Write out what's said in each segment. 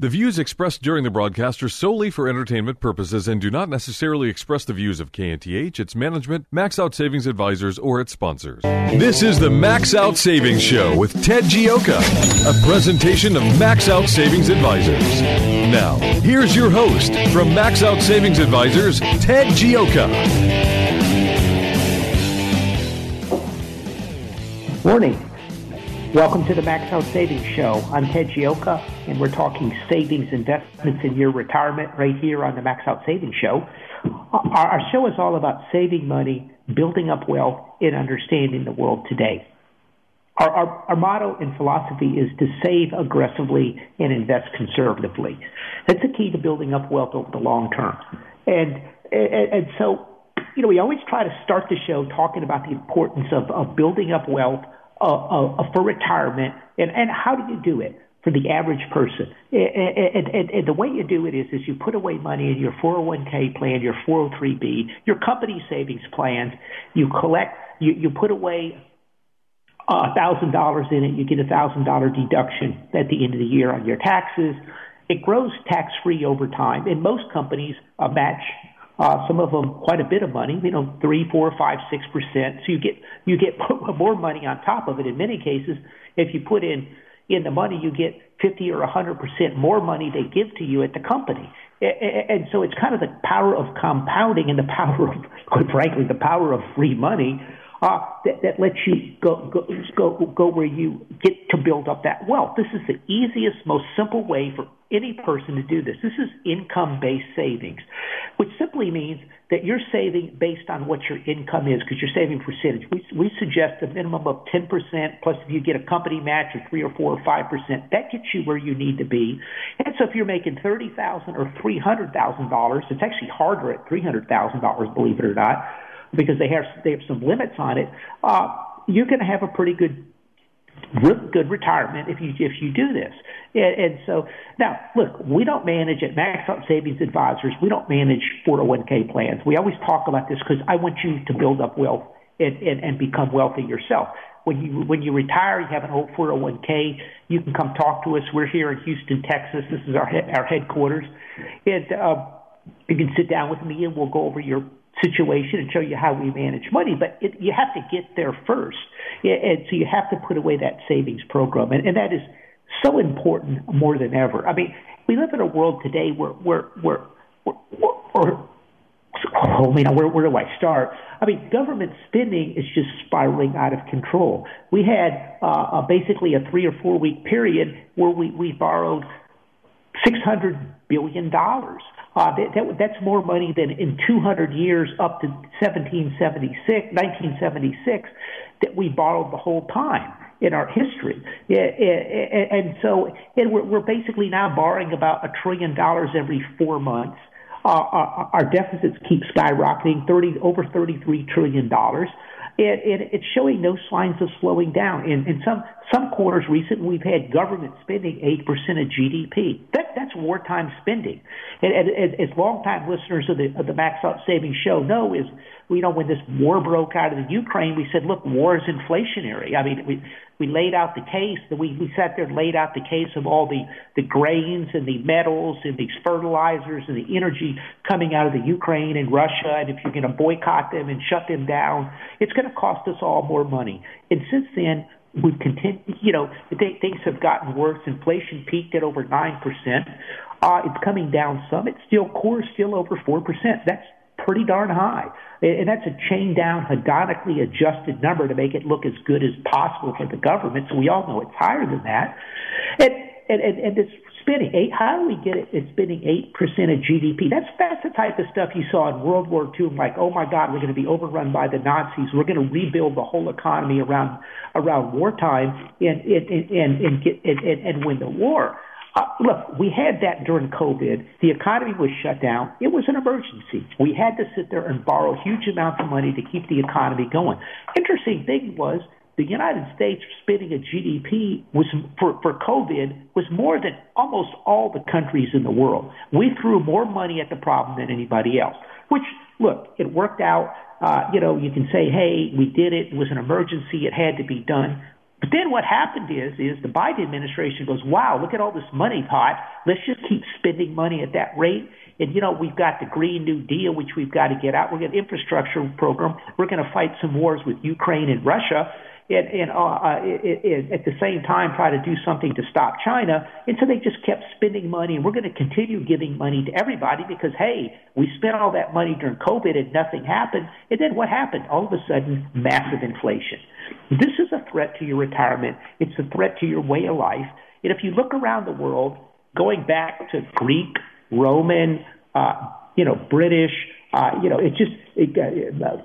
The views expressed during the broadcast are solely for entertainment purposes and do not necessarily express the views of KNTH, its management, Max Out Savings Advisors, or its sponsors. This is the Max Out Savings Show with Ted Gioka, a presentation of Max Out Savings Advisors. Now, here's your host from Max Out Savings Advisors, Ted Gioka. Morning. Welcome to the Max Out Savings Show. I'm Ted Gioka, and we're talking savings investments in your retirement right here on the Max Out Savings Show. Our, our show is all about saving money, building up wealth, and understanding the world today. Our, our, our motto and philosophy is to save aggressively and invest conservatively. That's the key to building up wealth over the long term. And, and, and so, you know, we always try to start the show talking about the importance of, of building up wealth uh, uh, for retirement, and, and how do you do it for the average person? And, and, and the way you do it is, is you put away money in your 401k plan, your 403b, your company savings plans. You collect, you, you put away a thousand dollars in it, you get a thousand dollar deduction at the end of the year on your taxes. It grows tax free over time, and most companies uh, match uh, some of them quite a bit of money, you know, three, four, five, six percent. So you get you get more money on top of it. In many cases, if you put in in the money, you get fifty or a hundred percent more money they give to you at the company. And so it's kind of the power of compounding and the power of, quite frankly, the power of free money uh, that, that lets you go, go go go where you get to build up that wealth. This is the easiest, most simple way for any person to do this. This is income-based savings, which simply means that you're saving based on what your income is because you're saving percentage. We, we suggest a minimum of 10%, plus if you get a company match of 3 or 4 or 5%, that gets you where you need to be. And so if you're making 30,000 or $300,000, it's actually harder at $300,000, believe it or not, because they have, they have some limits on it, uh, you're going to have a pretty good good retirement if you if you do this. And, and so now, look, we don't manage at Max Out Savings Advisors. We don't manage 401k plans. We always talk about this because I want you to build up wealth and, and, and become wealthy yourself. When you when you retire, you have an old 401k. You can come talk to us. We're here in Houston, Texas. This is our our headquarters, and uh, you can sit down with me and we'll go over your situation and show you how we manage money. But it, you have to get there first, and so you have to put away that savings program, and, and that is so important more than ever. I mean, we live in a world today where where where, where, where oh, I mean, where, where do I start? I mean, government spending is just spiraling out of control. We had uh, basically a three or four week period where we, we borrowed six hundred billion dollars. Uh, that, that, that's more money than in 200 years up to 1776, 1976 that we borrowed the whole time in our history. And so and we're, we're basically now borrowing about a trillion dollars every four months. Uh, our, our deficits keep skyrocketing, 30 over 33 trillion And, and it's showing no signs of slowing down. In, in some some quarters recently, we've had government spending eight percent of GDP. That that's wartime spending. And, and, and as longtime listeners of the of the Max Out Savings Show know, is you know when this war broke out of the Ukraine, we said, look, war is inflationary. I mean, we we laid out the case. that We we sat there and laid out the case of all the the grains and the metals and these fertilizers and the energy coming out of the Ukraine and Russia. And if you're going to boycott them and shut them down, it's going to cost us all more money. And since then, we've continued. You know, things have gotten worse. Inflation peaked at over nine percent. Uh, it's coming down some. It's still core, still over four percent. That's pretty darn high. And that's a chain down, hedonically adjusted number to make it look as good as possible for the government. So we all know it's higher than that. And, and, and, and this spending, eight, how do we get it? It's spending 8% of GDP. That's, that's the type of stuff you saw in World War II. Like, oh my God, we're going to be overrun by the Nazis. We're going to rebuild the whole economy around, around wartime and, and, and, and, get, and, and, and win the war. Uh, look, we had that during COVID. The economy was shut down. It was an emergency. We had to sit there and borrow huge amounts of money to keep the economy going. Interesting thing was the United States spending a GDP was for, for COVID was more than almost all the countries in the world. We threw more money at the problem than anybody else. Which look, it worked out. Uh, you know, you can say, hey, we did it. It was an emergency. It had to be done. But then what happened is, is the Biden administration goes, wow, look at all this money pot. Let's just keep spending money at that rate. And you know, we've got the Green New Deal, which we've got to get out. We've got infrastructure program. We're going to fight some wars with Ukraine and Russia and, and uh, uh, it, it, at the same time try to do something to stop China. And so they just kept spending money, and we're going to continue giving money to everybody because hey, we spent all that money during COVID and nothing happened. And then what happened? All of a sudden, massive inflation. This is a threat to your retirement. It's a threat to your way of life. And if you look around the world, going back to Greek, Roman, uh, you know, British, uh, you know, it just it, uh,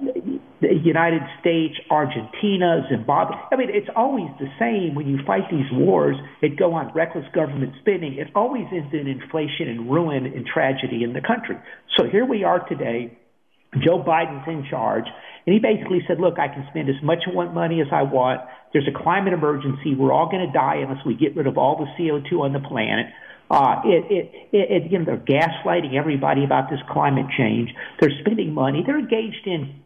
the United States, Argentina, Zimbabwe. I mean, it's always the same when you fight these wars. It go on reckless government spending. It always ends in inflation and ruin and tragedy in the country. So here we are today. Joe Biden's in charge, and he basically said, "Look, I can spend as much money as I want. There's a climate emergency. We're all going to die unless we get rid of all the CO2 on the planet." Uh, it, it, it, you know, they're gaslighting everybody about this climate change. They're spending money. They're engaged in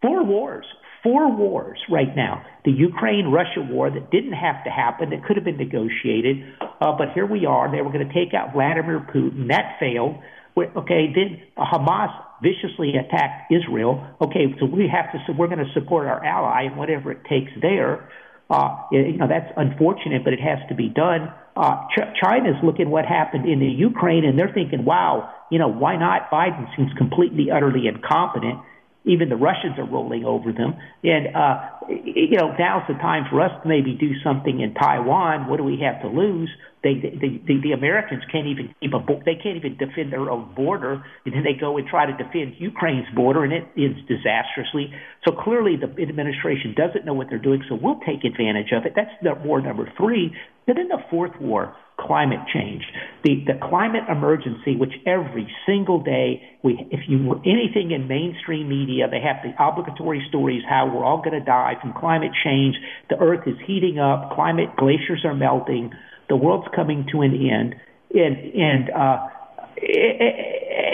four wars, four wars right now. The Ukraine-Russia war that didn't have to happen, that could have been negotiated, uh, but here we are. They were going to take out Vladimir Putin. That failed. Okay, then Hamas viciously attacked Israel. Okay, so we have to. So we're going to support our ally and whatever it takes there. Uh, you know that's unfortunate, but it has to be done. Uh, Ch- China's looking what happened in the Ukraine, and they're thinking, "Wow, you know, why not?" Biden seems completely, utterly incompetent. Even the Russians are rolling over them. And, uh, you know, now's the time for us to maybe do something in Taiwan. What do we have to lose? They, the, the, the Americans can't even keep a, they can't even defend their own border. And then they go and try to defend Ukraine's border and it ends disastrously. So clearly the administration doesn't know what they're doing. So we'll take advantage of it. That's the war number three. And then the fourth war, climate change, the, the climate emergency, which every single day, we, if you were anything in mainstream media, they have the obligatory stories how we're all going to die from climate change. The earth is heating up, climate glaciers are melting, the world's coming to an end, and and uh,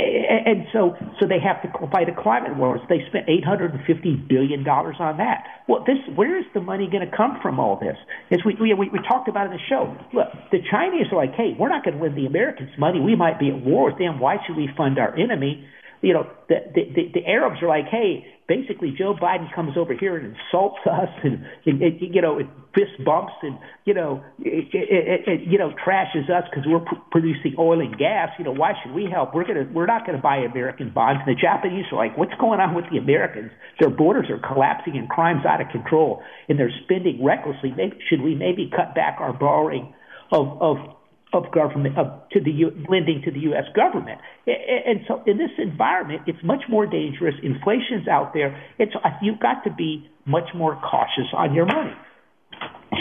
and so so they have to fight a climate war. They spent 850 billion dollars on that. Well, this where is the money going to come from? All this, as we, we we talked about in the show. Look, the Chinese are like, hey, we're not going to win the Americans' money. We might be at war with them. Why should we fund our enemy? You know, the the, the, Arabs are like, hey, basically Joe Biden comes over here and insults us and, and, and you know fist bumps and you know it, it, it, you know trashes us because we're pr- producing oil and gas. You know why should we help? We're gonna we're not gonna buy American bonds. And the Japanese are like, what's going on with the Americans? Their borders are collapsing and crime's out of control and they're spending recklessly. Maybe, should we maybe cut back our borrowing of of of government of to the U, lending to the U.S. government. And so, in this environment, it's much more dangerous. Inflation's out there. It's you've got to be much more cautious on your money.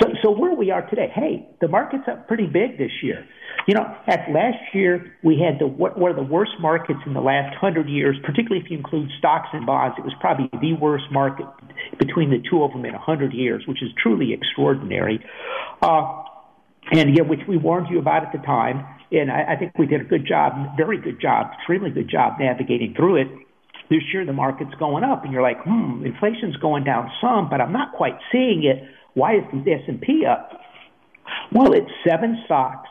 So, so where we are today, hey, the market's up pretty big this year. You know, at last year we had the one of the worst markets in the last hundred years, particularly if you include stocks and bonds. It was probably the worst market between the two of them in a hundred years, which is truly extraordinary. Uh, and yeah, which we warned you about at the time. And I, I think we did a good job, very good job, extremely good job navigating through it. This year the market's going up, and you're like, hmm, inflation's going down some, but I'm not quite seeing it. Why is the S&P up? Well, it's seven stocks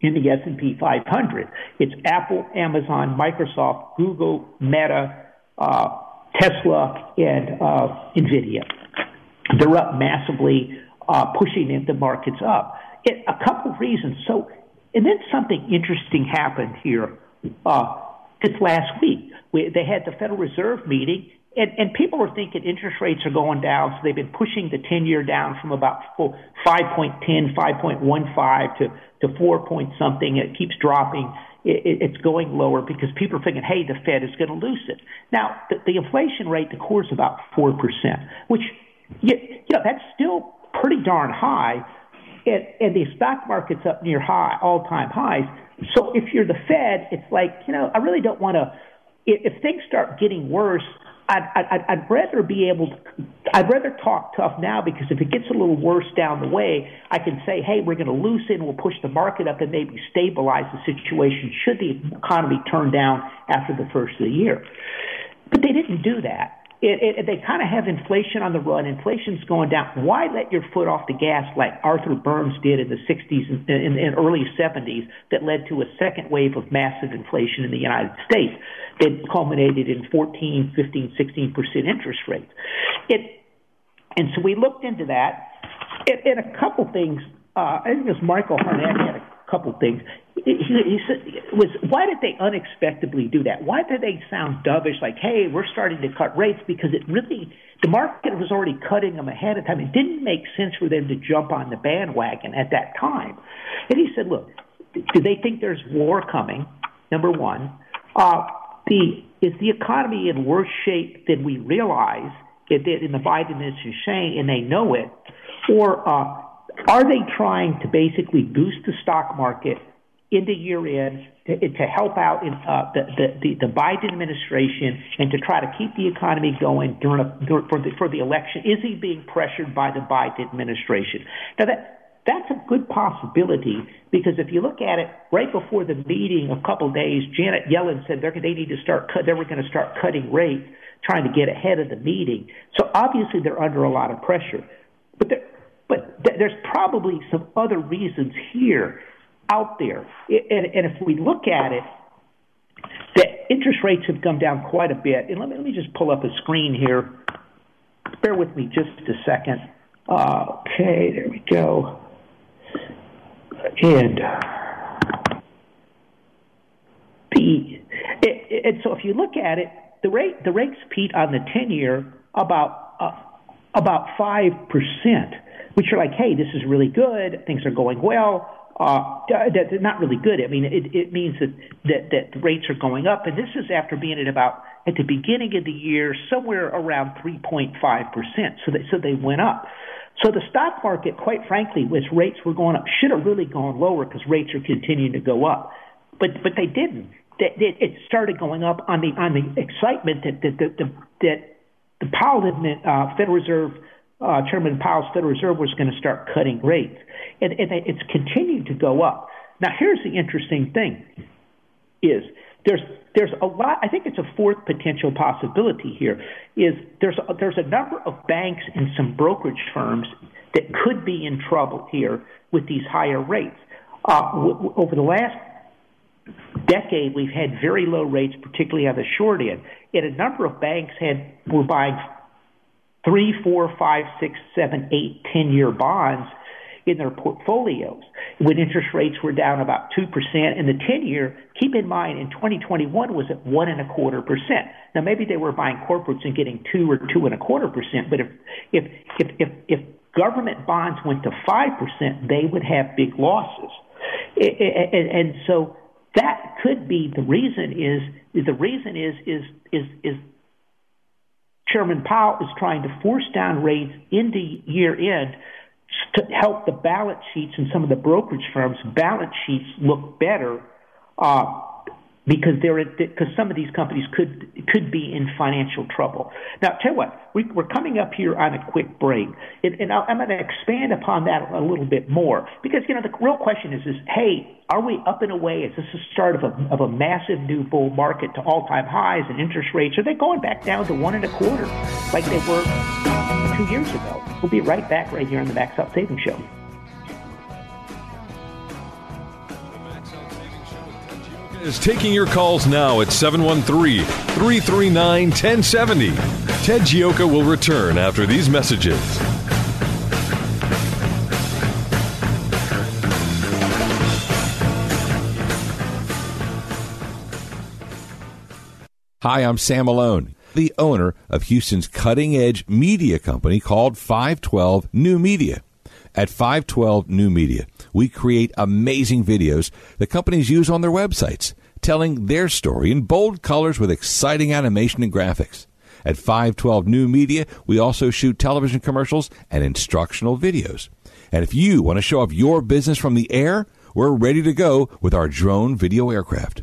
in the S&P 500. It's Apple, Amazon, Microsoft, Google, Meta, uh, Tesla, and uh, Nvidia. They're up massively, uh, pushing the markets up. It, a couple of reasons. So, and then something interesting happened here uh, this last week. We, they had the Federal Reserve meeting, and, and people were thinking interest rates are going down, so they've been pushing the 10 year down from about 5.10, 5.15 to, to 4 point something. It keeps dropping. It, it, it's going lower because people are thinking, hey, the Fed is going to lose it. Now, the, the inflation rate, the core is about 4%, which, you, you know, that's still pretty darn high and, and the stock market's up near high all time highs. So if you're the Fed, it's like you know I really don't want to. If, if things start getting worse, I'd, I'd, I'd rather be able to, I'd rather talk tough now because if it gets a little worse down the way, I can say, hey, we're going to loosen, we'll push the market up and maybe stabilize the situation should the economy turn down after the first of the year. But they didn't do that it, it, they kind of have inflation on the run. Inflation's going down. Why let your foot off the gas like Arthur Burns did in the 60s and, in, in early 70s that led to a second wave of massive inflation in the United States that culminated in 14, 15, 16 percent interest rates. It, and so we looked into that. And, and a couple things. Uh, I think it was Michael Hartnett had a couple things he, he said was why did they unexpectedly do that? Why did they sound dovish like, "Hey, we're starting to cut rates"? Because it really the market was already cutting them ahead of time. It didn't make sense for them to jump on the bandwagon at that time. And he said, "Look, do they think there's war coming? Number one, uh, the is the economy in worse shape than we realize it in the Biden administration, and they know it, or uh, are they trying to basically boost the stock market?" Into year end to, to help out in uh, the, the, the Biden administration and to try to keep the economy going during, a, for the for the election? Is he being pressured by the Biden administration? Now that that's a good possibility because if you look at it right before the meeting a couple days, Janet Yellen said they're, they need to start cut, they were going to start cutting rates, trying to get ahead of the meeting. So obviously they're under a lot of pressure, but there, but th- there's probably some other reasons here out there. And, and if we look at it, the interest rates have come down quite a bit. And let me, let me just pull up a screen here. Bear with me just a second. Okay, there we go. And the and so if you look at it, the rate the rates peaked on the ten year about uh, about five percent, which are like, hey, this is really good. Things are going well uh, that not really good. I mean, it, it means that, that that the rates are going up, and this is after being at about at the beginning of the year somewhere around 3.5 percent. So they so they went up. So the stock market, quite frankly, with rates were going up, should have really gone lower because rates are continuing to go up, but but they didn't. It, it started going up on the on the excitement that that that, that the Powell uh, Federal Reserve uh, Chairman Powell's Federal Reserve was going to start cutting rates, and, and it's continued to go up. Now, here's the interesting thing: is there's there's a lot. I think it's a fourth potential possibility here. Is there's a, there's a number of banks and some brokerage firms that could be in trouble here with these higher rates. Uh, w- over the last decade, we've had very low rates, particularly on the short end, and a number of banks had were buying three, four, five, six, seven, eight, ten year bonds in their portfolios when interest rates were down about 2%. And the 10 year, keep in mind, in 2021 was at one and a quarter percent. Now, maybe they were buying corporates and getting two or two and a quarter percent, but if, if, if, if, if government bonds went to 5%, they would have big losses. And, and so that could be the reason is, the reason is, is, is, is Chairman Powell is trying to force down rates into year end to help the balance sheets and some of the brokerage firms' balance sheets look better. Uh, because they're because some of these companies could could be in financial trouble. Now, tell you what, we, are coming up here on a quick break, and, and I'm going to expand upon that a little bit more because you know the real question is is hey, are we up and away? Is this the start of a of a massive new bull market to all time highs and interest rates? Are they going back down to one and a quarter like they were two years ago? We'll be right back right here on the Max Out Savings Show. Is taking your calls now at 713 339 1070. Ted Gioka will return after these messages. Hi, I'm Sam Malone, the owner of Houston's cutting edge media company called 512 New Media. At 512 New Media, we create amazing videos that companies use on their websites, telling their story in bold colors with exciting animation and graphics. At 512 New Media, we also shoot television commercials and instructional videos. And if you want to show off your business from the air, we're ready to go with our drone video aircraft.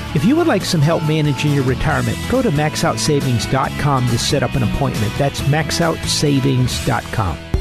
If you would like some help managing your retirement, go to maxoutsavings.com to set up an appointment. That's maxoutsavings.com.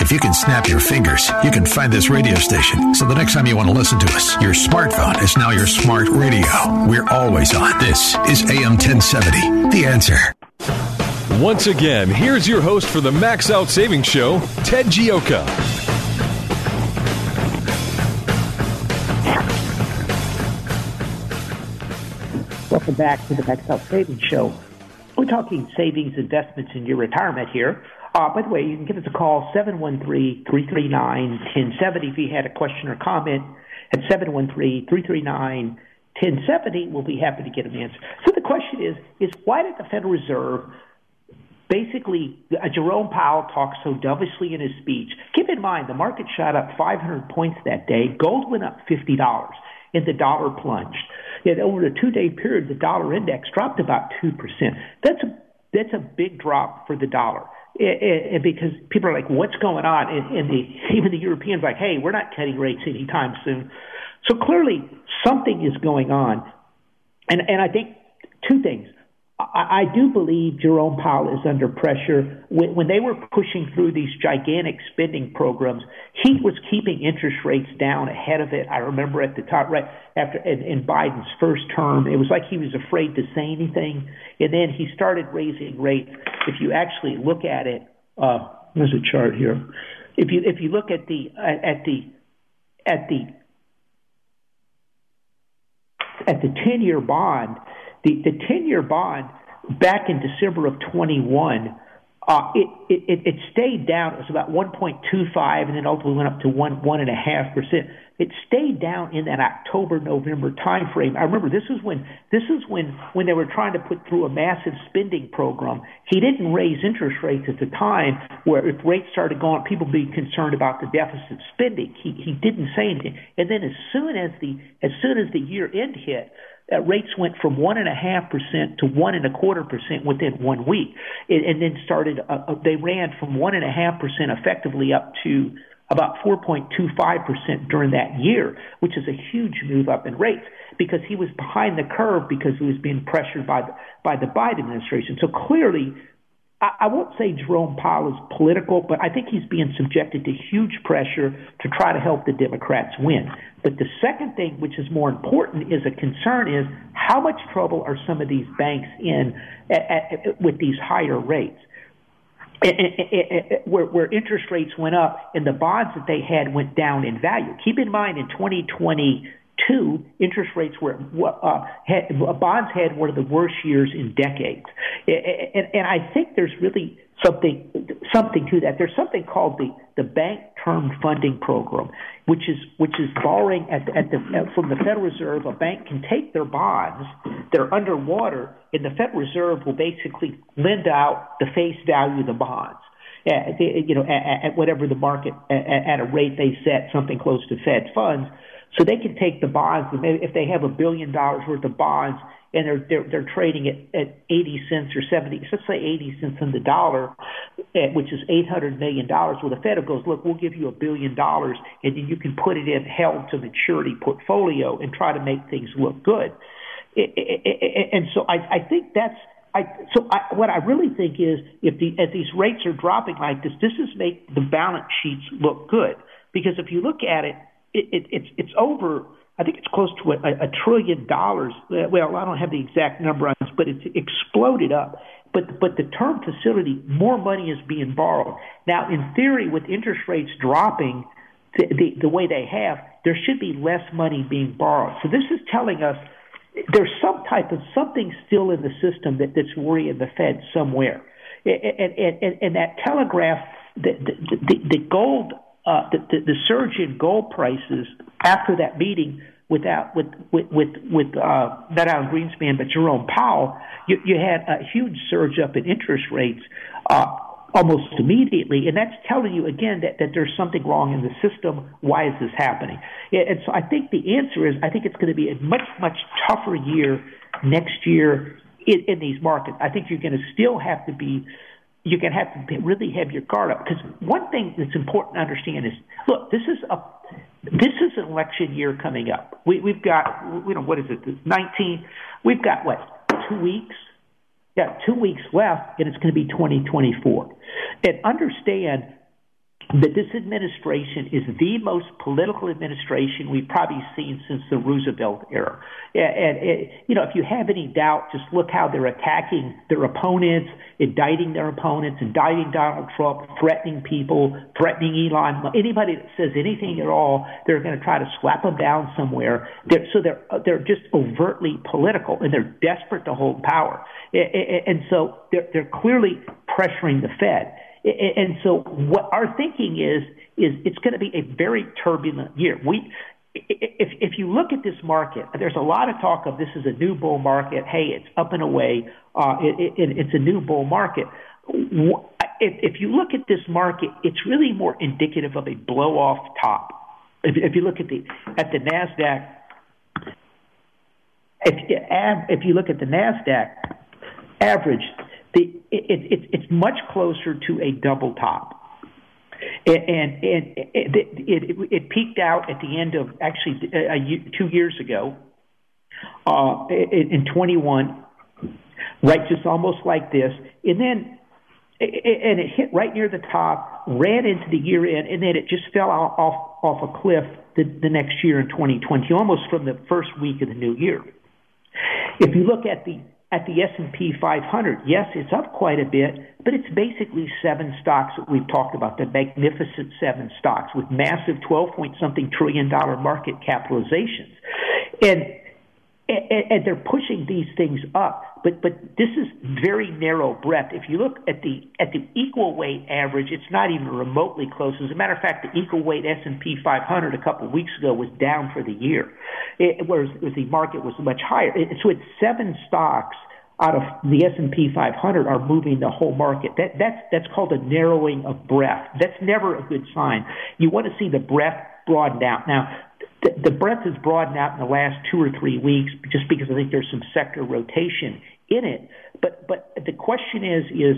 If you can snap your fingers, you can find this radio station. So the next time you want to listen to us, your smartphone is now your smart radio. We're always on. This is AM 1070. The answer. Once again, here's your host for the Max Out Savings Show, Ted Gioka. Welcome back to the Max Out Savings Show. We're talking savings, investments, in your retirement here. Uh, by the way, you can give us a call, 713-339-1070 if you had a question or comment at 713-339-1070. We'll be happy to get an answer. So the question is, is why did the Federal Reserve basically, uh, Jerome Powell talked so dovishly in his speech. Keep in mind, the market shot up 500 points that day. Gold went up $50 and the dollar plunged. Yet over a two-day period, the dollar index dropped about 2%. That's a, that's a big drop for the dollar it, it, because people are like, what's going on? And, and the, even the Europeans like, hey, we're not cutting rates anytime soon. So clearly something is going on. And, and I think two things. I, I do believe Jerome Powell is under pressure. When, when they were pushing through these gigantic spending programs, he was keeping interest rates down ahead of it. I remember at the top, right after in, in Biden's first term, it was like he was afraid to say anything, and then he started raising rates. If you actually look at it, uh, there's a chart here. If you if you look at the at the at the at the ten year bond the the ten year bond back in December of 21, uh, it, it stayed down. It was about 1.25, and then ultimately went up to one one and a half percent. It stayed down in that October November time frame. I remember this is when this is when when they were trying to put through a massive spending program. He didn't raise interest rates at the time, where if rates started going, people be concerned about the deficit spending. He he didn't say anything, and then as soon as the as soon as the year end hit uh, rates went from one and a half percent to one and a quarter percent within one week, it, and then started. Uh, uh they ran from one and a half percent effectively up to about 4.25 percent during that year, which is a huge move up in rates because he was behind the curve because he was being pressured by the, by the Biden administration. So clearly, I, won't say Jerome Powell is political, but I think he's being subjected to huge pressure to try to help the Democrats win. But the second thing, which is more important, is a concern is how much trouble are some of these banks in at, at, with these higher rates? Eh, eh, eh, where, where interest rates went up and the bonds that they had went down in value. Keep in mind in 2020 Two, interest rates were uh, had, bonds had one of the worst years in decades, and, and I think there's really something something to that. There's something called the the Bank Term Funding Program, which is which is borrowing at, at the from the Federal Reserve. A bank can take their bonds, they're underwater, and the Federal Reserve will basically lend out the face value of the bonds. At, you know, at, at whatever the market at, at a rate they set, something close to Fed funds so they can take the bonds, if they have a billion dollars worth of bonds and they're they're, they're trading at, at 80 cents or 70, let's say 80 cents on the dollar, eh, which is 800 million dollars. Well, the Fed goes, look, we'll give you a billion dollars, and then you can put it in held to maturity portfolio and try to make things look good. And so I, I think that's I, so I, what I really think is if the if these rates are dropping like this, this is make the balance sheets look good because if you look at it, it, it it's it's over. I think it's close to a, a trillion dollars. Uh, well, I don't have the exact number on this, but it's exploded up. But but the term facility, more money is being borrowed now. In theory, with interest rates dropping the, the, the way they have, there should be less money being borrowed. So this is telling us there's some type of something still in the system that, that's worrying the Fed somewhere. And, and, and, and that telegraph, the, the, the gold, uh, the, the, the surge in gold prices after that meeting without with with with, with uh, not Alan Greenspan but Jerome Powell, you, you had a huge surge up in interest rates. Uh, almost immediately. And that's telling you again that, that there's something wrong in the system. Why is this happening? And so I think the answer is I think it's going to be a much, much tougher year next year in, in these markets. I think you're going to still have to be you're going to have to really have your guard up. Because one thing that's important to understand is look this is a this is an election year coming up. We, we've got you know what is it 19 we've got what two weeks? Yeah, two weeks left, and it's going to be 2024. And understand that this administration is the most political administration we've probably seen since the Roosevelt era. And, and, you know, if you have any doubt, just look how they're attacking their opponents, indicting their opponents, indicting Donald Trump, threatening people, threatening Elon. Anybody that says anything at all, they're going to try to slap them down somewhere. They're, so they're they're just overtly political, and they're desperate to hold power. And so they're they're clearly pressuring the Fed. And so what our thinking is is it's going to be a very turbulent year. We if if you look at this market, there's a lot of talk of this is a new bull market. Hey, it's up and away. Uh, it, it, it's a new bull market. If, if you look at this market, it's really more indicative of a blow off top. If, if you look at the at the Nasdaq, if if you look at the Nasdaq average, the, it, it, it's much closer to a double top. And, and, it, it, it, peaked out at the end of actually a, a, two years ago uh, in, in 21, right, just almost like this. And then and it hit right near the top, ran into the year end, and then it just fell off off a cliff the, the next year in 2020, almost from the first week of the new year. If you look at the at the S&P 500, yes, it's up quite a bit, but it's basically seven stocks that we've talked about, the magnificent seven stocks with massive 12 point something trillion dollar market capitalizations. And and, and they're pushing these things up. But but this is very narrow breadth. If you look at the at the equal weight average, it's not even remotely close. As a matter of fact, the equal weight S and P 500 a couple of weeks ago was down for the year, it, whereas the market was much higher. It, so it's seven stocks out of the S&P 500 are moving the whole market. That, that's, that's called a narrowing of breadth. That's never a good sign. You want to see the breadth broadened out. Now, the, breadth has broadened out in the last two or three weeks just because I think there's some sector rotation in it. But but the question is is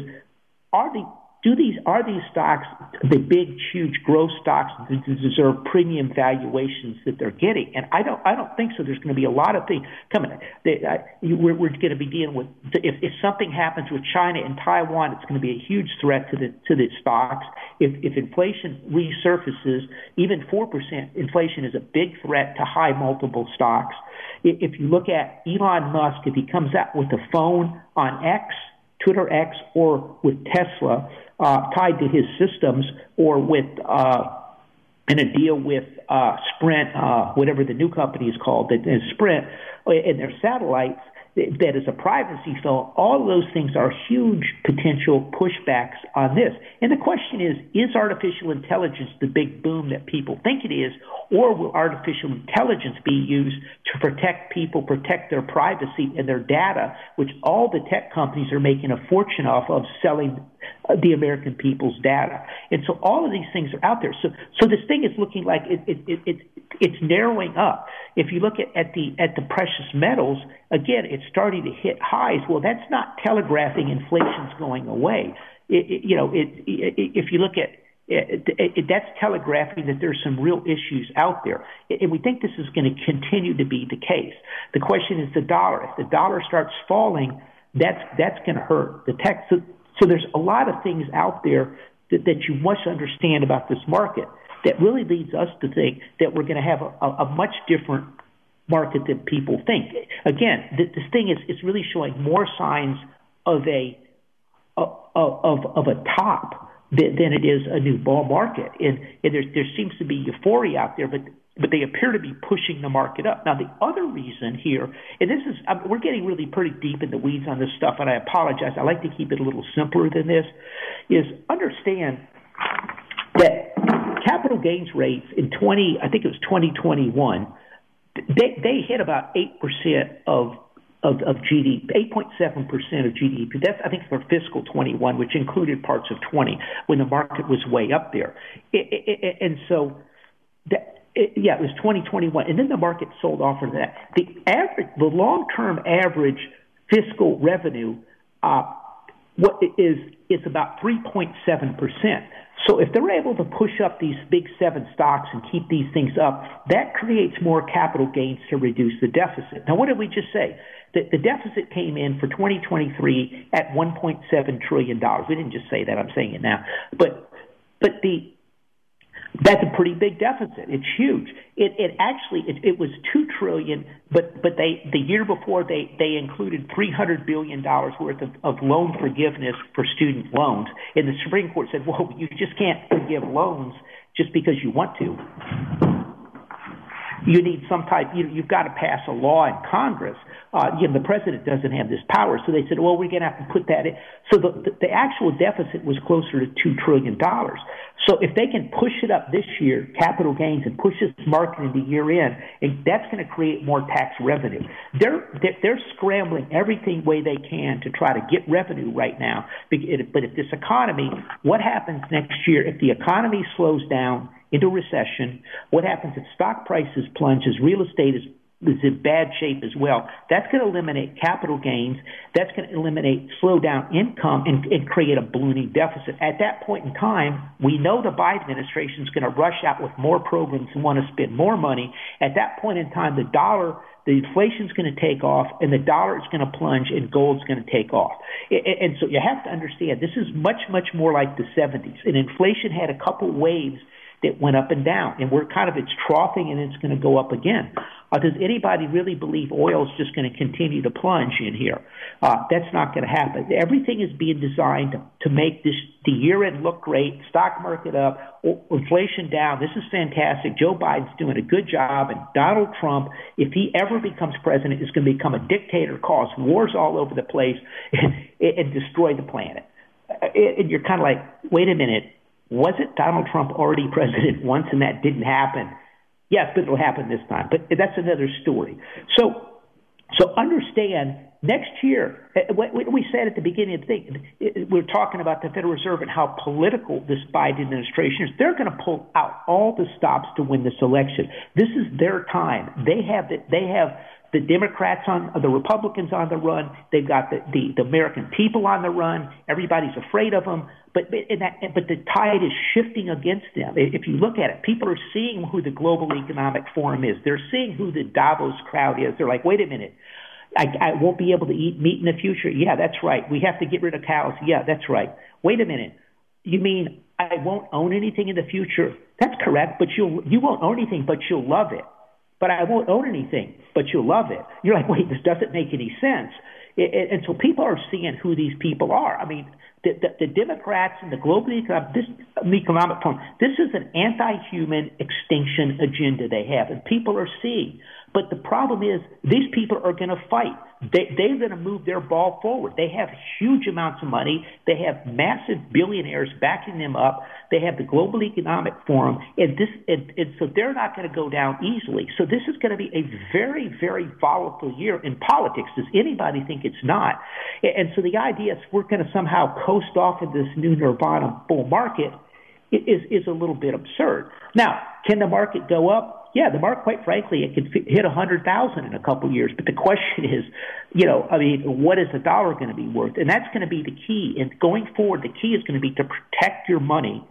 are the do these are these stocks the big huge growth stocks that deserve premium valuations that they're getting? And i don't i don't think so. There's going to be a lot of things coming. They, we're, we're going to be dealing with if, if something happens with china and taiwan it's going to be a huge threat to the to the stocks. If if inflation resurfaces even 4% inflation is a big threat to high multiple stocks. If you look at elon musk if he comes out with a phone on x Twitter X or with Tesla uh, tied to his systems or with uh, in a deal with uh, Sprint, uh, whatever the new company is called, that is Sprint, and their satellites, that is a privacy phone. All those things are huge potential pushbacks on this. And the question is, is artificial intelligence the big boom that people think it is, or will artificial intelligence be used to protect people, protect their privacy and their data, which all the tech companies are making a fortune off of selling uh, the American people's data. And so all of these things are out there. So so this thing is looking like it, it, it, it it's narrowing up. If you look at, at the at the precious metals, again, it's starting to hit highs. Well, that's not telegraphing inflation's going away. It, it, you know, it, it, if you look at it, it, that's telegraphing that there's some real issues out there. And we think this is going to continue to be the case. The question is the dollar. If the dollar starts falling, that's, that's going to hurt. The tech, so, there's a lot of things out there that, that you must understand about this market that really leads us to think that we're going to have a, a, much different market than people think. Again, th- this thing is, is really showing more signs of a, of, of a top than it is a new bull market. And, and there, there seems to be euphoria out there, but but they appear to be pushing the market up. Now, the other reason here, and this is, we're getting really pretty deep in the weeds on this stuff, and I apologize. I like to keep it a little simpler than this, is understand that capital gains rates in 20, I think it was 2021, they, they hit about 8% of of, of GDP, 8.7% of GDP. That's, I think, for fiscal 21, which included parts of 20 when the market was way up there. It, it, it, and so, that, yeah, it was 2021. And then the market sold off of that. The average, the long-term average fiscal revenue uh, what is is about 3.7 percent. So if they're able to push up these big seven stocks and keep these things up, that creates more capital gains to reduce the deficit. Now, what did we just say? The, the deficit came in for 2023 at 1.7 trillion dollars. We didn't just say that; I'm saying it now. But but the that's a pretty big deficit. It's huge. It, it actually it, it was two trillion, but but they the year before they they included three hundred billion dollars worth of, of loan forgiveness for student loans. And the Supreme Court said, well, you just can't forgive loans just because you want to you need some type, you, you've got to pass a law in Congress. Uh, you know, the president doesn't have this power. So they said, well, we're going to have to put that in. So the, the, the actual deficit was closer to $2 trillion. So if they can push it up this year, capital gains, and push this market into year end, and that's going to create more tax revenue. They're, they're scrambling everything way they can to try to get revenue right now. But if this economy, what happens next year if the economy slows down, into recession. What happens if stock prices plunge as real estate is is in bad shape as well. That's going to eliminate capital gains. That's going to eliminate slow down income and, and create a ballooning deficit. At that point in time, we know the Biden administration is going to rush out with more programs and want to spend more money. At that point in time, the dollar, the inflation is going to take off, and the dollar is going to plunge, and gold is going to take off. And, and so you have to understand this is much, much more like the 70s. And inflation had a couple waves that went up and down, and we're kind of it's troughing and it's going to go up again. Uh, does anybody really believe oil is just going to continue to plunge in here? Uh, that's not going to happen. Everything is being designed to, to make this the year end look great, stock market up, inflation down. This is fantastic. Joe Biden's doing a good job, and Donald Trump, if he ever becomes president, is going to become a dictator, cause wars all over the place, and, and destroy the planet. Uh, and you're kind of like, wait a minute was it Donald Trump already president once and that didn't happen? Yes, but it'll happen this time. But that's another story. So, so understand next year, eh, eh we said at the beginning of the thing, eh, eh, we're talking about the Federal Reserve and how political this Biden administration is. They're going to pull out all the stops to win this election. This is their time. They have the, they have the Democrats on the Republicans on the run. They've got the, the, the American people on the run. Everybody's afraid of them. But that, but the tide is shifting against them. If you look at it, people are seeing who the Global Economic Forum is. They're seeing who the Davos crowd is. They're like, wait a minute. I, I won't be able to eat meat in the future. Yeah, that's right. We have to get rid of cows. Yeah, that's right. Wait a minute. You mean I won't own anything in the future? That's correct, but you'll you won't own anything, but you'll love it but I won't own anything, but you'll love it. You're like, wait, this doesn't make any sense. It, it, and so people are seeing who these people are. I mean, the, the, the Democrats and the global um, economic, this economic forum, this is an anti-human extinction agenda they have, and people are seeing. But the problem is, these people are going to fight. They, they're going to move their ball forward. They have huge amounts of money. They have massive billionaires backing them up. They have the Global Economic Forum, and this, and, and so they're not going to go down easily. So this is going to be a very, very volatile year in politics. Does anybody think it's not? And so the idea is we're going to somehow coast off of this new nirvana bull market is is a little bit absurd. Now, can the market go up? Yeah, the mark, quite frankly, it could hit a hundred thousand in a couple years. But the question is, you know, I mean, what is the dollar going to be worth? And that's going to be the key. And going forward, the key is going to be to protect your money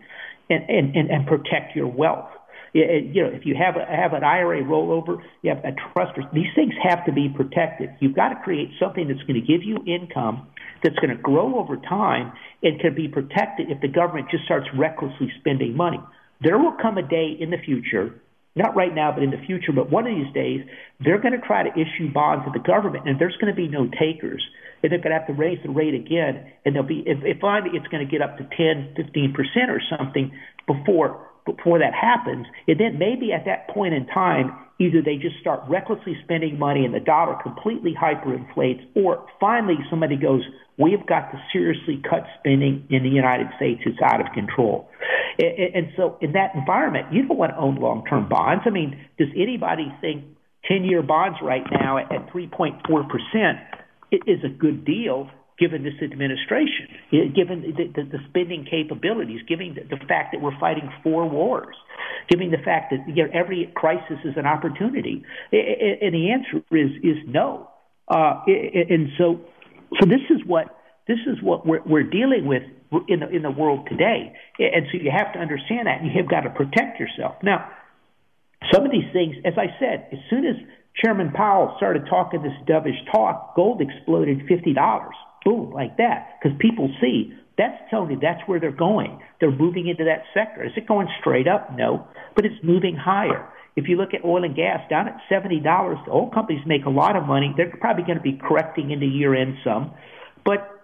and and and, and protect your wealth. It, you know, if you have a, have an IRA rollover, you have a trust. These things have to be protected. You've got to create something that's going to give you income, that's going to grow over time, and can be protected if the government just starts recklessly spending money. There will come a day in the future not right now, but in the future. But one of these days, they're going to try to issue bonds to the government, and there's going to be no takers. And they're going to have to raise the rate again, and they'll be if, if finally it's going to get up to 10, 15 percent or something before before that happens. And then maybe at that point in time, either they just start recklessly spending money and the dollar completely hyperinflates, or finally somebody goes, we've got to seriously cut spending in the United States. It's out of control. And so in that environment, you don't want to own long-term bonds. I mean, does anybody think 10-year bonds right now at 3.4% is a good deal given this administration, given the, the, the spending capabilities, given the, the fact that we're fighting four wars, given the fact that you know, every crisis is an opportunity? And the answer is is no. Uh, and so, so this is what this is what we're, we're dealing with in the in the world today, and so you have to understand that. You have got to protect yourself. Now, some of these things, as I said, as soon as Chairman Powell started talking this dovish talk, gold exploded fifty dollars, boom, like that, because people see that's telling you that's where they're going. They're moving into that sector. Is it going straight up? No, but it's moving higher. If you look at oil and gas down at seventy dollars, the oil companies make a lot of money. They're probably going to be correcting into year end some, but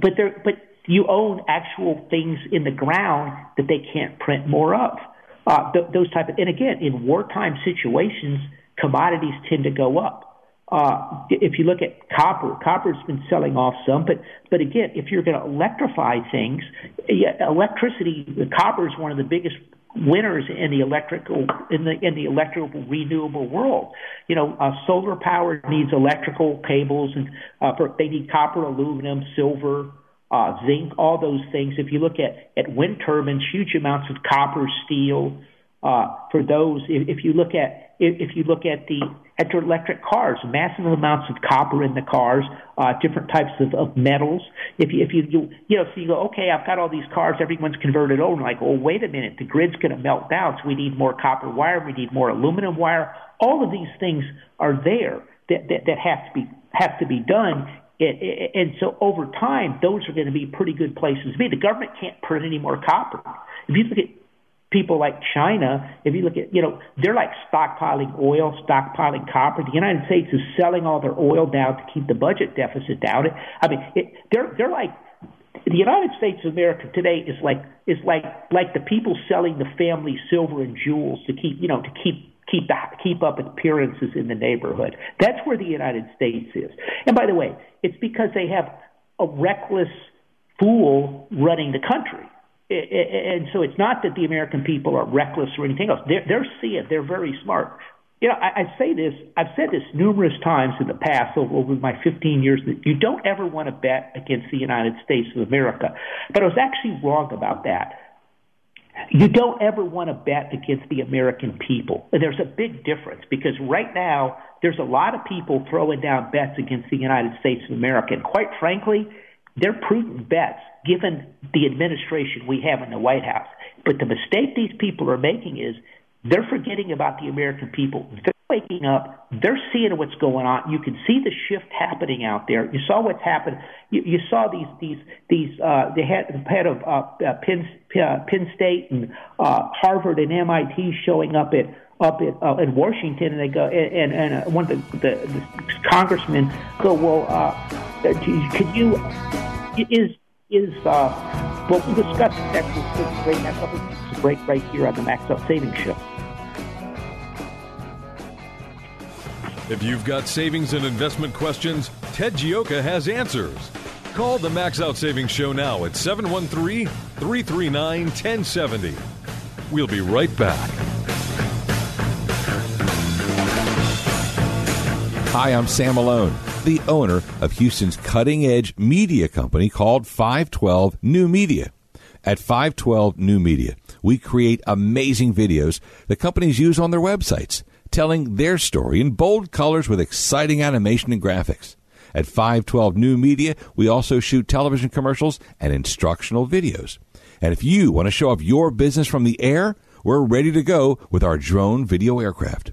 but there, but you own actual things in the ground that they can't print more of. Uh, th- those type of, and again, in wartime situations, commodities tend to go up. Uh, if you look at copper, copper's been selling off some, but but again, if you're going to electrify things, electricity, copper is one of the biggest winners in the electrical in the in the electrical renewable world. You know, uh, solar power needs electrical cables, and uh, for, they need copper, aluminum, silver, uh, zinc, all those things. If you look at, at wind turbines, huge amounts of copper, steel. Uh, for those, if, if you look at if, if you look at the at your electric cars, massive amounts of copper in the cars, uh, different types of, of metals. If you if you, you you know, so you go, okay, I've got all these cars, everyone's converted over. Like, oh, wait a minute, the grid's going to melt down, so we need more copper wire, we need more aluminum wire. All of these things are there that that, that have to be have to be done and so over time, those are going to be pretty good places to be. The government can't print any more copper. If you look at people like China, if you look at, you know, they're like stockpiling oil, stockpiling copper. The United States is selling all their oil down to keep the budget deficit down. I mean, it, they're they're like the United States of America today is like is like like the people selling the family silver and jewels to keep you know to keep keep the, keep up appearances in the neighborhood. That's where the United States is. And by the way, it's because they have a reckless fool running the country. And so it's not that the American people are reckless or anything else. They're, they're seeing, they're very smart. You know, I, I say this, I've said this numerous times in the past over, over my 15 years that you don't ever want to bet against the United States of America. But I was actually wrong about that you don't ever want to bet against the American people. There's a big difference because right now there's a lot of people throwing down bets against the United States of America. And quite frankly, they're prudent bets given the administration we have in the White House. But the mistake these people are making is they're forgetting about the American people. They're waking up. They're seeing what's going on. You can see the shift happening out there. You saw what's happened. You, you saw these these these uh, the head the head of uh, Penn uh, Penn State and uh, Harvard and MIT showing up at up at, uh, in Washington, and they go and and uh, one of the, the, the congressmen go, well, uh, could you is is uh, well, we discussed. We'll break that break right here on the Max Out Savings Show. If you've got savings and investment questions, Ted Gioka has answers. Call the Max Out Savings Show now at 713 339 1070. We'll be right back. Hi, I'm Sam Malone, the owner of Houston's cutting edge media company called 512 New Media. At 512 New Media, we create amazing videos that companies use on their websites, telling their story in bold colors with exciting animation and graphics. At 512 New Media, we also shoot television commercials and instructional videos. And if you want to show off your business from the air, we're ready to go with our drone video aircraft.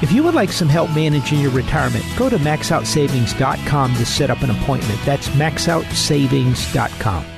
If you would like some help managing your retirement, go to maxoutsavings.com to set up an appointment. That's maxoutsavings.com.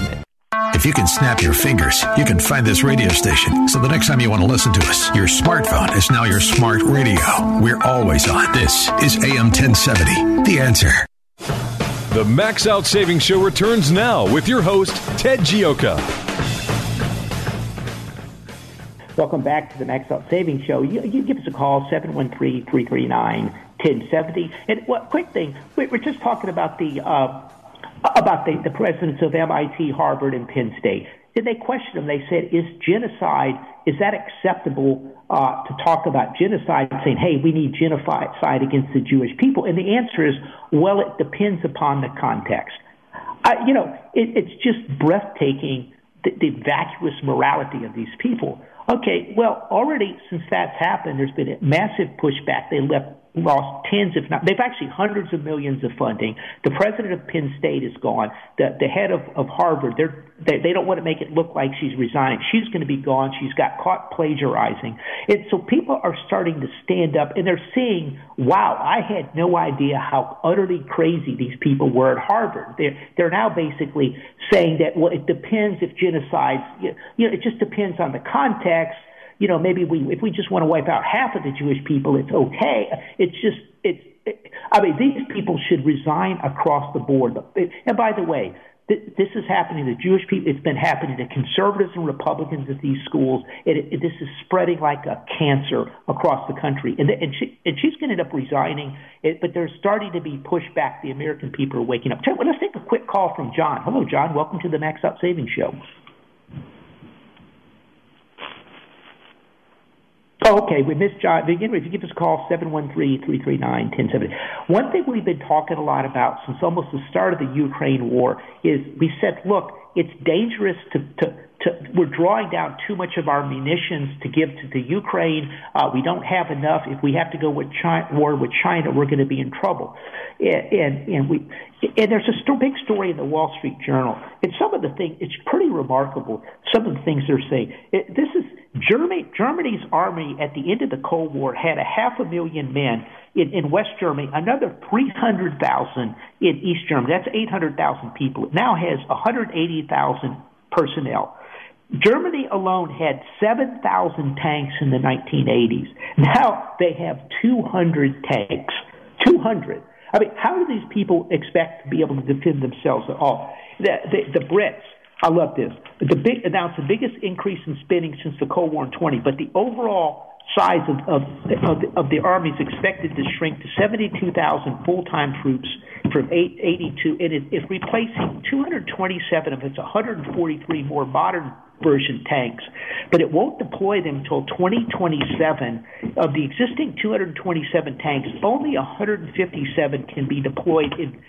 If you can snap your fingers, you can find this radio station. So the next time you want to listen to us, your smartphone is now your smart radio. We're always on. This is AM 1070. The answer. The Max Out Savings Show returns now with your host, Ted Gioka. Welcome back to the Max Out Savings Show. You, you give us a call, 713 339 1070. And what, quick thing, we're just talking about the. Uh, about the, the presidents of MIT, Harvard, and Penn State. Did they question them? They said, "Is genocide is that acceptable uh, to talk about genocide?" Saying, "Hey, we need genocide against the Jewish people," and the answer is, "Well, it depends upon the context." Uh, you know, it, it's just breathtaking the, the vacuous morality of these people. Okay, well, already since that's happened, there's been a massive pushback. They left lost tens, if not, they've actually hundreds of millions of funding. The president of Penn State is gone. The the head of, of Harvard, they're, they they don't want to make it look like she's resigning. She's going to be gone. She's got caught plagiarizing, and so people are starting to stand up, and they're seeing, wow, I had no idea how utterly crazy these people were at Harvard. They're they're now basically saying that well, it depends if genocide, you know, it just depends on the context you know, maybe we, if we just want to wipe out half of the Jewish people, it's okay. It's just, it's, it, I mean, these people should resign across the board. And by the way, this is happening to Jewish people. It's been happening to conservatives and Republicans at these schools. It, it, this is spreading like a cancer across the country. And, the, and, she, and she's going to end up resigning, it, but there's starting to be pushback. The American people are waking up. Let's take a quick call from John. Hello, John. Welcome to the Max Out Savings Show. Oh, okay. We missed John. Again, if you give us a call, 713-339-1070. One thing we've been talking a lot about since almost the start of the Ukraine war is we said, look, it's dangerous to, to, to we're drawing down too much of our munitions to give to the Ukraine. Uh, we don't have enough. If we have to go with China, war with China, we're going to be in trouble. And, and, and we, and there's a st- big story in the Wall Street Journal. And some of the things, it's pretty remarkable. Some of the things they're saying. It, this is Germany, Germany's army at the end of the Cold War had a half a million men in, in West Germany, another 300,000 in East Germany. That's 800,000 people. It now has 180,000 personnel. Germany alone had 7,000 tanks in the 1980s. Now they have 200 tanks. 200. I mean, how do these people expect to be able to defend themselves at all? The, the, the Brits, I love this. The big announced the biggest increase in spending since the Cold War in 20, but the overall size of, of, of, the, of the army is expected to shrink to 72,000 full-time troops from 882, and it, it's replacing 227 of its 143 more modern version tanks, but it won't deploy them until 2027. Of the existing 227 tanks, only 157 can be deployed in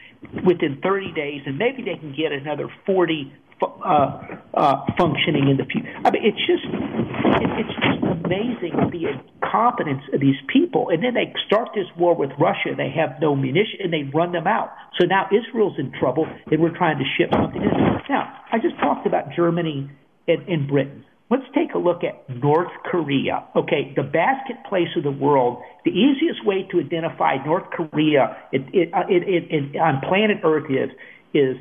within 30 days, and maybe they can get another 40 uh, uh, functioning in the future. I mean, it's just it, it's just amazing the incompetence of these people. And then they start this war with Russia. They have no munition, and they run them out. So now Israel's in trouble, and we're trying to ship something in. Now, I just talked about Germany and, and Britain. Let's take a look at North Korea. Okay, the basket place of the world. The easiest way to identify North Korea it, it, uh, it, it, on planet Earth is is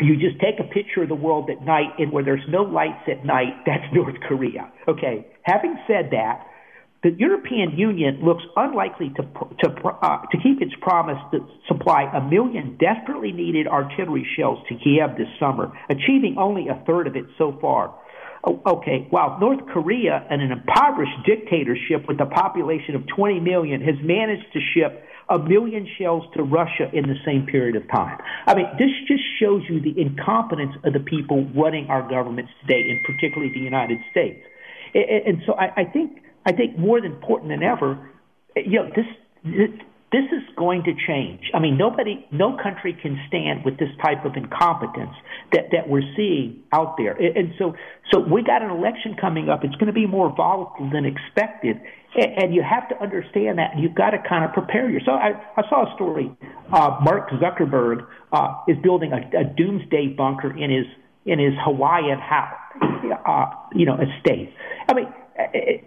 you just take a picture of the world at night and where there's no lights at night, that's North Korea. Okay. Having said that, the European Union looks unlikely to to uh, to keep its promise to supply a million desperately needed artillery shells to Kiev this summer, achieving only a third of it so far. Oh, okay, while North Korea, an impoverished dictatorship with a population of 20 million, has managed to ship a million shells to Russia in the same period of time. I mean, this just shows you the incompetence of the people running our governments today, and particularly the United States. And so I think I think more than important than ever, you know, this is going to change. I mean, nobody, no country can stand with this type of incompetence that, that we're seeing out there. And so, so we got an election coming up. It's going to be more volatile than expected. And you have to understand that, and you've got to kind of prepare yourself. I, I saw a story. Uh, Mark Zuckerberg uh, is building a, a doomsday bunker in his in his Hawaiian house, uh, you know, estate. I mean, it,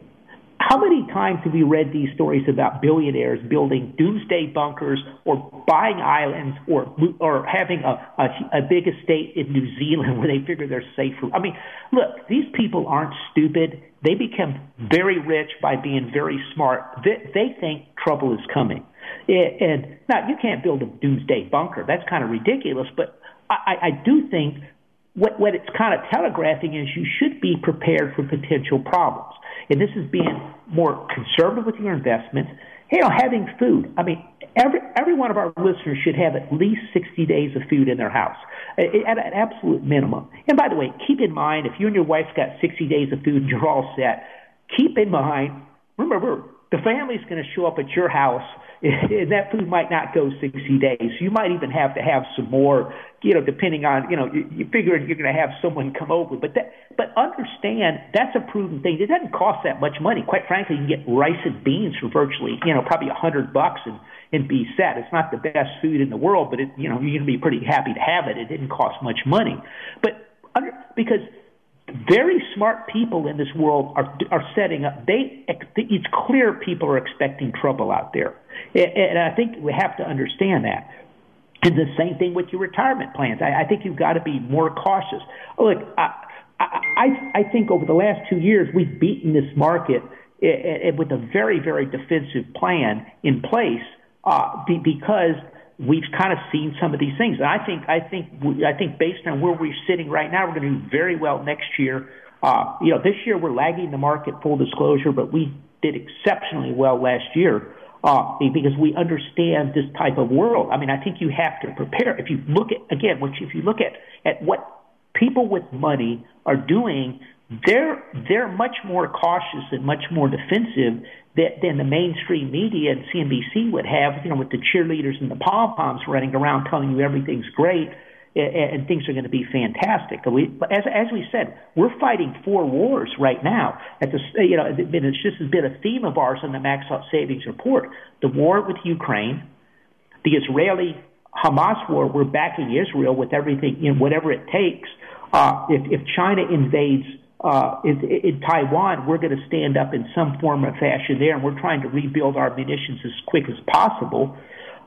how many times have you read these stories about billionaires building doomsday bunkers or buying islands or or having a, a, a big estate in New Zealand where they figure they're safer? I mean, look, these people aren't stupid. They become very rich by being very smart. They, they think trouble is coming. And now you can't build a doomsday bunker. That's kind of ridiculous. But I, I do think what, what it's kind of telegraphing is you should be prepared for potential problems. And this is being more conservative with your investments. You know, having food. I mean, every every one of our listeners should have at least 60 days of food in their house at an absolute minimum. And by the way, keep in mind if you and your wife's got 60 days of food you're all set, keep in mind, remember, the family's going to show up at your house and that food might not go 60 days. You might even have to have some more, you know, depending on, you know, you, you figure you're going to have someone come over. But that, but understand that's a proven thing. It doesn't cost that much money. Quite frankly, you can get rice and beans for virtually, you know, probably a hundred bucks and and be set. It's not the best food in the world, but it, you know, you're going to be pretty happy to have it. It didn't cost much money, but under, because very smart people in this world are are setting up. They it's clear people are expecting trouble out there, and I think we have to understand that. And the same thing with your retirement plans. I, I think you've got to be more cautious. Look, I, I I think over the last two years we've beaten this market with a very very defensive plan in place uh, because we've kind of seen some of these things. And I think I think I think based on where we're sitting right now, we're going to do very well next year. Uh, you know, this year we're lagging the market, full disclosure, but we did exceptionally well last year uh, because we understand this type of world. I mean, I think you have to prepare. If you look at again, which if you look at at what people with money are doing, they're they're much more cautious and much more defensive that, than the mainstream media and CNBC would have, you know, with the cheerleaders and the pom poms running around telling you everything's great and, and things are going to be fantastic. We, as, as we said, we're fighting four wars right now. At the, you know, it's just has been a theme of ours in the Max Out Savings Report: the war with Ukraine, the Israeli Hamas war. We're backing Israel with everything, you know, whatever it takes. Uh, if, if China invades uh, in, in Taiwan, we're going to stand up in some form or fashion there, and we're trying to rebuild our munitions as quick as possible.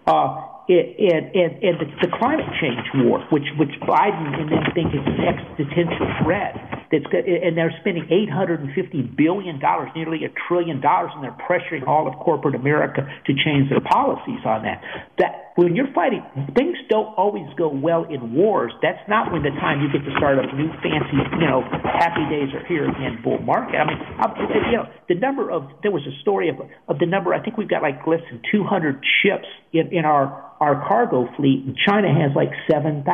Uh, and, and, and the, the climate change war, which which Biden and them think is an existential threat. That's good, and they're spending 850 billion dollars, nearly a trillion dollars, and they're pressuring all of corporate America to change their policies on that. That when you're fighting, things don't always go well in wars. That's not when the time you get to start a new fancy, you know, happy days are here again bull market. I mean, you know, the number of there was a story of of the number. I think we've got like less than 200 ships in in our our cargo fleet, and China has like 7,000.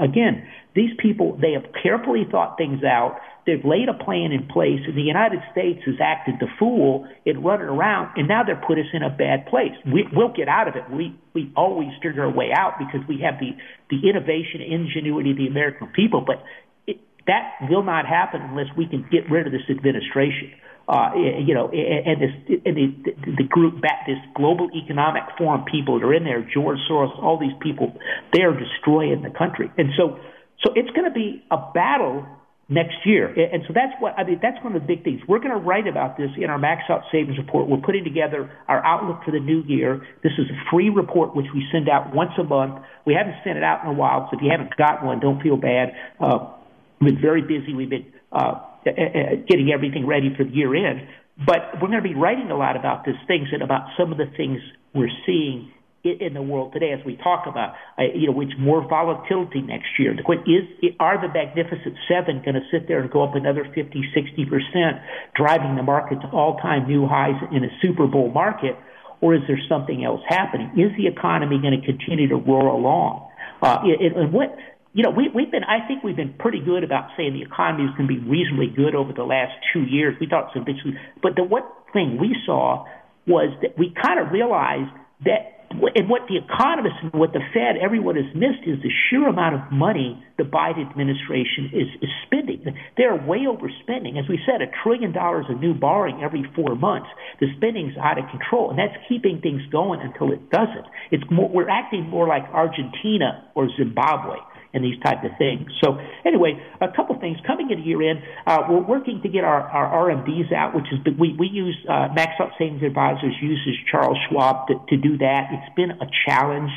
Again, these people, they have carefully thought things out. They've laid a plan in place, and the United States has acted the fool in running around, and now they're put us in a bad place. We, we'll get out of it. We we always figure a way out because we have the the innovation, ingenuity of the American people. But it, that will not happen unless we can get rid of this administration uh, you know, and this and the, the group back this global economic forum people that are in there, George Soros, all these people, they are destroying the country, and so so it's going to be a battle next year, and so that's what I mean. That's one of the big things. We're going to write about this in our Max Out Savings Report. We're putting together our outlook for the new year. This is a free report which we send out once a month. We haven't sent it out in a while, so if you haven't got one, don't feel bad. Uh, we've been very busy. We've been uh, getting everything ready for the year end. But we're going to be writing a lot about these things and about some of the things we're seeing in the world today as we talk about, uh, you know, which more volatility next year. The question is, are the Magnificent Seven going to sit there and go up another 50, 60 percent, driving the market to all-time new highs in a Super Bowl market, or is there something else happening? Is the economy going to continue to roar along? Uh, and what you know, we, we've been, I think we've been pretty good about saying the economy is going to be reasonably good over the last two years. We thought big, but the one thing we saw was that we kind of realized that, and what the economists and what the Fed, everyone has missed is the sheer amount of money the Biden administration is, is spending. They're way overspending. As we said, a trillion dollars of new borrowing every four months. The spending's out of control, and that's keeping things going until it doesn't. It's more, we're acting more like Argentina or Zimbabwe and these type of things. So anyway, a couple things coming into year end. Uh, we're working to get our, our RMDs out, which is we we use uh, Max Out Savings Advisors uses Charles Schwab to, to do that. It's been a challenge.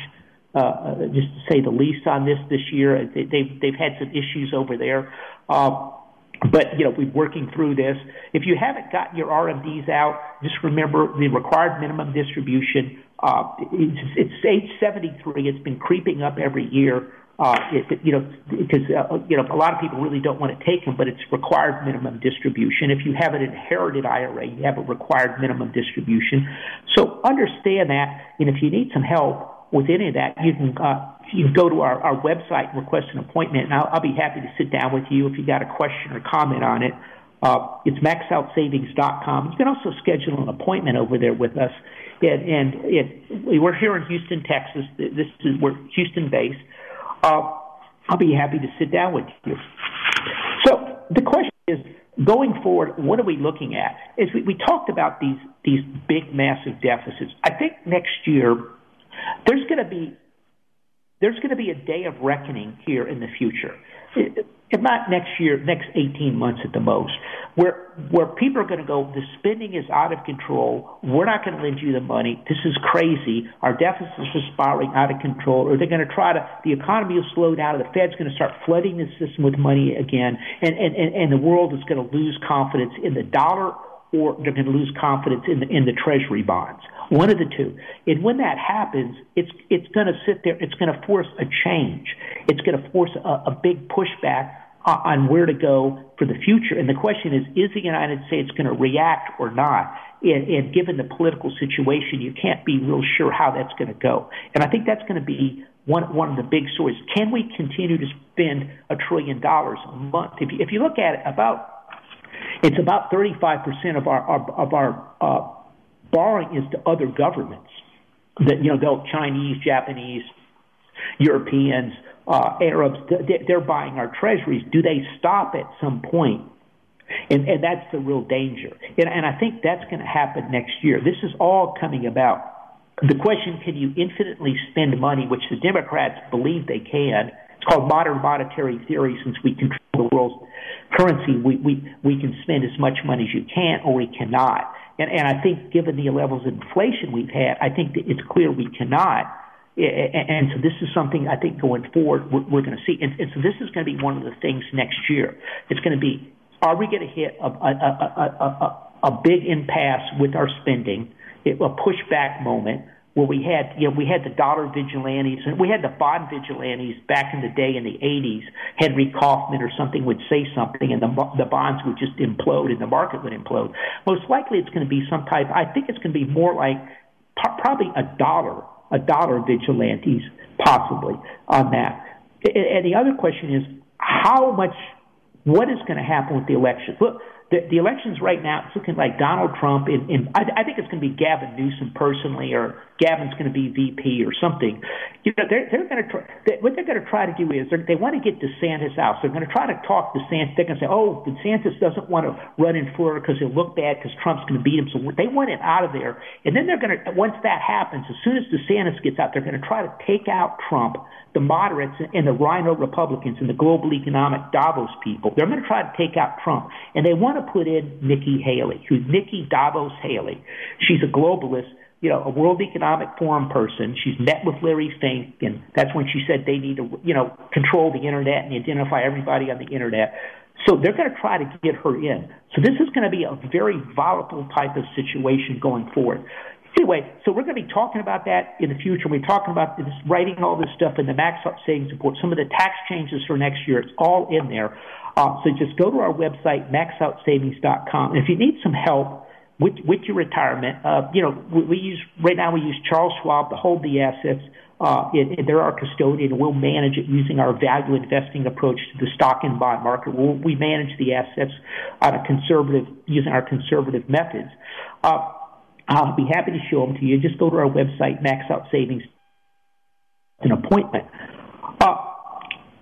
Uh, uh just to say the least on this this year, they, they've they've had some issues over there. Uh, but you know we're working through this. If you haven't gotten your RMDs out, just remember the required minimum distribution. Uh, it's, it's age 73. It's been creeping up every year uh, it, you know, because uh, you know a lot of people really don't want to take them, but it's required minimum distribution. If you have an inherited IRA, you have a required minimum distribution. So understand that, and if you need some help with any of that, you can uh, you can go to our, our website and request an appointment, and I'll, I'll be happy to sit down with you if you got a question or comment on it. Uh, it's maxoutsavings.com. You can also schedule an appointment over there with us. And, and it, we're here in Houston, Texas. This is we're Houston based. Uh, I'll be happy to sit down with you. So the question is, going forward, what are we looking at? Is we, we talked about these these big, massive deficits. I think next year there's going to be there's going to be a day of reckoning here in the future if not next year, next 18 months at the most, where where people are going to go, the spending is out of control. We're not going to lend you the money. This is crazy. Our deficits are spiraling out of control. Or they're going to try to, the economy will slow down, the Fed's going to start flooding the system with money again, and and and, and the world is going to lose confidence in the dollar, or they're going to lose confidence in the in the Treasury bonds. One of the two. And when that happens, it's it's going to sit there. It's going to force a change. It's going to force a, a big pushback on where to go for the future. And the question is, is the United States going to react or not? And, and given the political situation, you can't be real sure how that's going to go. And I think that's going to be one one of the big stories. Can we continue to spend a trillion dollars a month? If you, if you look at it, about it's about 35 percent of our, our of our uh, borrowing is to other governments. That you know, they'll Chinese, Japanese, Europeans, uh, Arabs. They're buying our treasuries. Do they stop at some point? And, and that's the real danger. And, and I think that's going to happen next year. This is all coming about. The question: Can you infinitely spend money, which the Democrats believe they can? It's called modern monetary theory. Since we control the world's currency, we we we can spend as much money as you can, or we cannot. And, and I think given the levels of inflation we've had, I think it's clear we cannot. And so this is something I think going forward we're, we're going to see. And, and so this is going to be one of the things next year. It's going to be, are we going to hit a, a, a, a, a big impasse with our spending, a pushback moment? where we had, you know, we had the dollar vigilantes and we had the bond vigilantes back in the day in the 80s. Henry Kaufman or something would say something and the, the bonds would just implode and the market would implode. Most likely it's going to be some type, I think it's going to be more like probably a dollar, a dollar vigilantes possibly on that. And the other question is how much, what is going to happen with the elections? Look, the, the elections right now, it's looking like Donald Trump, in, in I, I think it's going to be Gavin Newsom personally, or Gavin's going to be VP or something. You know, they're, they're going to try, they, what they're going to try to do is they want to get DeSantis out. So they're going to try to talk DeSantis. They're going to say, oh, DeSantis doesn't want to run in Florida because he'll look bad because Trump's going to beat him. So they want it out of there. And then they're going to, once that happens, as soon as DeSantis gets out, they're going to try to take out Trump the moderates and the RINO Republicans and the global economic Davos people. They're going to try to take out Trump. And they want to put in Nikki Haley, who's Nikki Davos Haley. She's a globalist, you know, a World Economic Forum person. She's met with Larry Fink, and that's when she said they need to, you know, control the internet and identify everybody on the internet. So they're going to try to get her in. So this is going to be a very volatile type of situation going forward. Anyway, so we're going to be talking about that in the future. We're talking about this, writing all this stuff in the max out savings report, some of the tax changes for next year. It's all in there. Uh, so just go to our website, maxoutsavings.com. And if you need some help with, with your retirement, uh, you know, we, we use, right now we use Charles Schwab to hold the assets. Uh, they're our custodian, and we'll manage it using our value investing approach to the stock and bond market. We'll, we manage the assets on a conservative, using our conservative methods. Uh, I'll be happy to show them to you. Just go to our website, Max Out Savings, an appointment.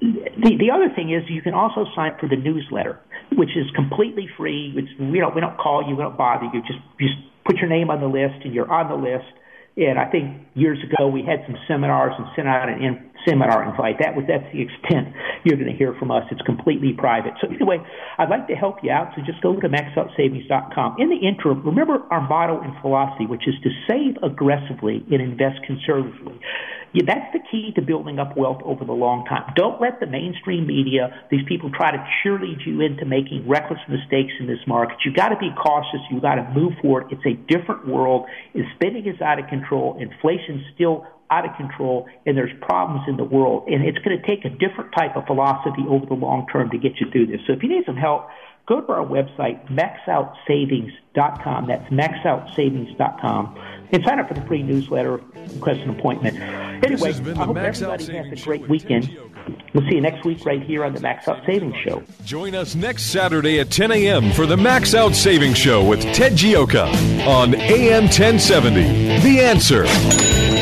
The, the other thing is you can also sign up for the newsletter, which is completely free. It's, we don't we don't call you, we don't bother you. Just just put your name on the list, and you're on the list. And I think years ago we had some seminars and sent out an in, seminar invite. That was that's the extent you're going to hear from us. It's completely private. So anyway, I'd like to help you out. So just go to maxoutsavings.com. In the interim, remember our motto and philosophy, which is to save aggressively and invest conservatively. Yeah, that's the key to building up wealth over the long time. Don't let the mainstream media, these people try to cheerlead you into making reckless mistakes in this market. You've got to be cautious. You've got to move forward. It's a different world. Spending is out of control. Inflation's still out of control and there's problems in the world. And it's going to take a different type of philosophy over the long term to get you through this. So if you need some help, go to our website, maxoutsavings.com. That's maxoutsavings.com. And sign up for the free newsletter, request an appointment. Anyway, I hope everybody has a great weekend. We'll see you next week right here on the Max Out Savings Show. Join us next Saturday at 10 a.m. for the Max Out Savings Show with Ted Gioka on AM 1070. The Answer.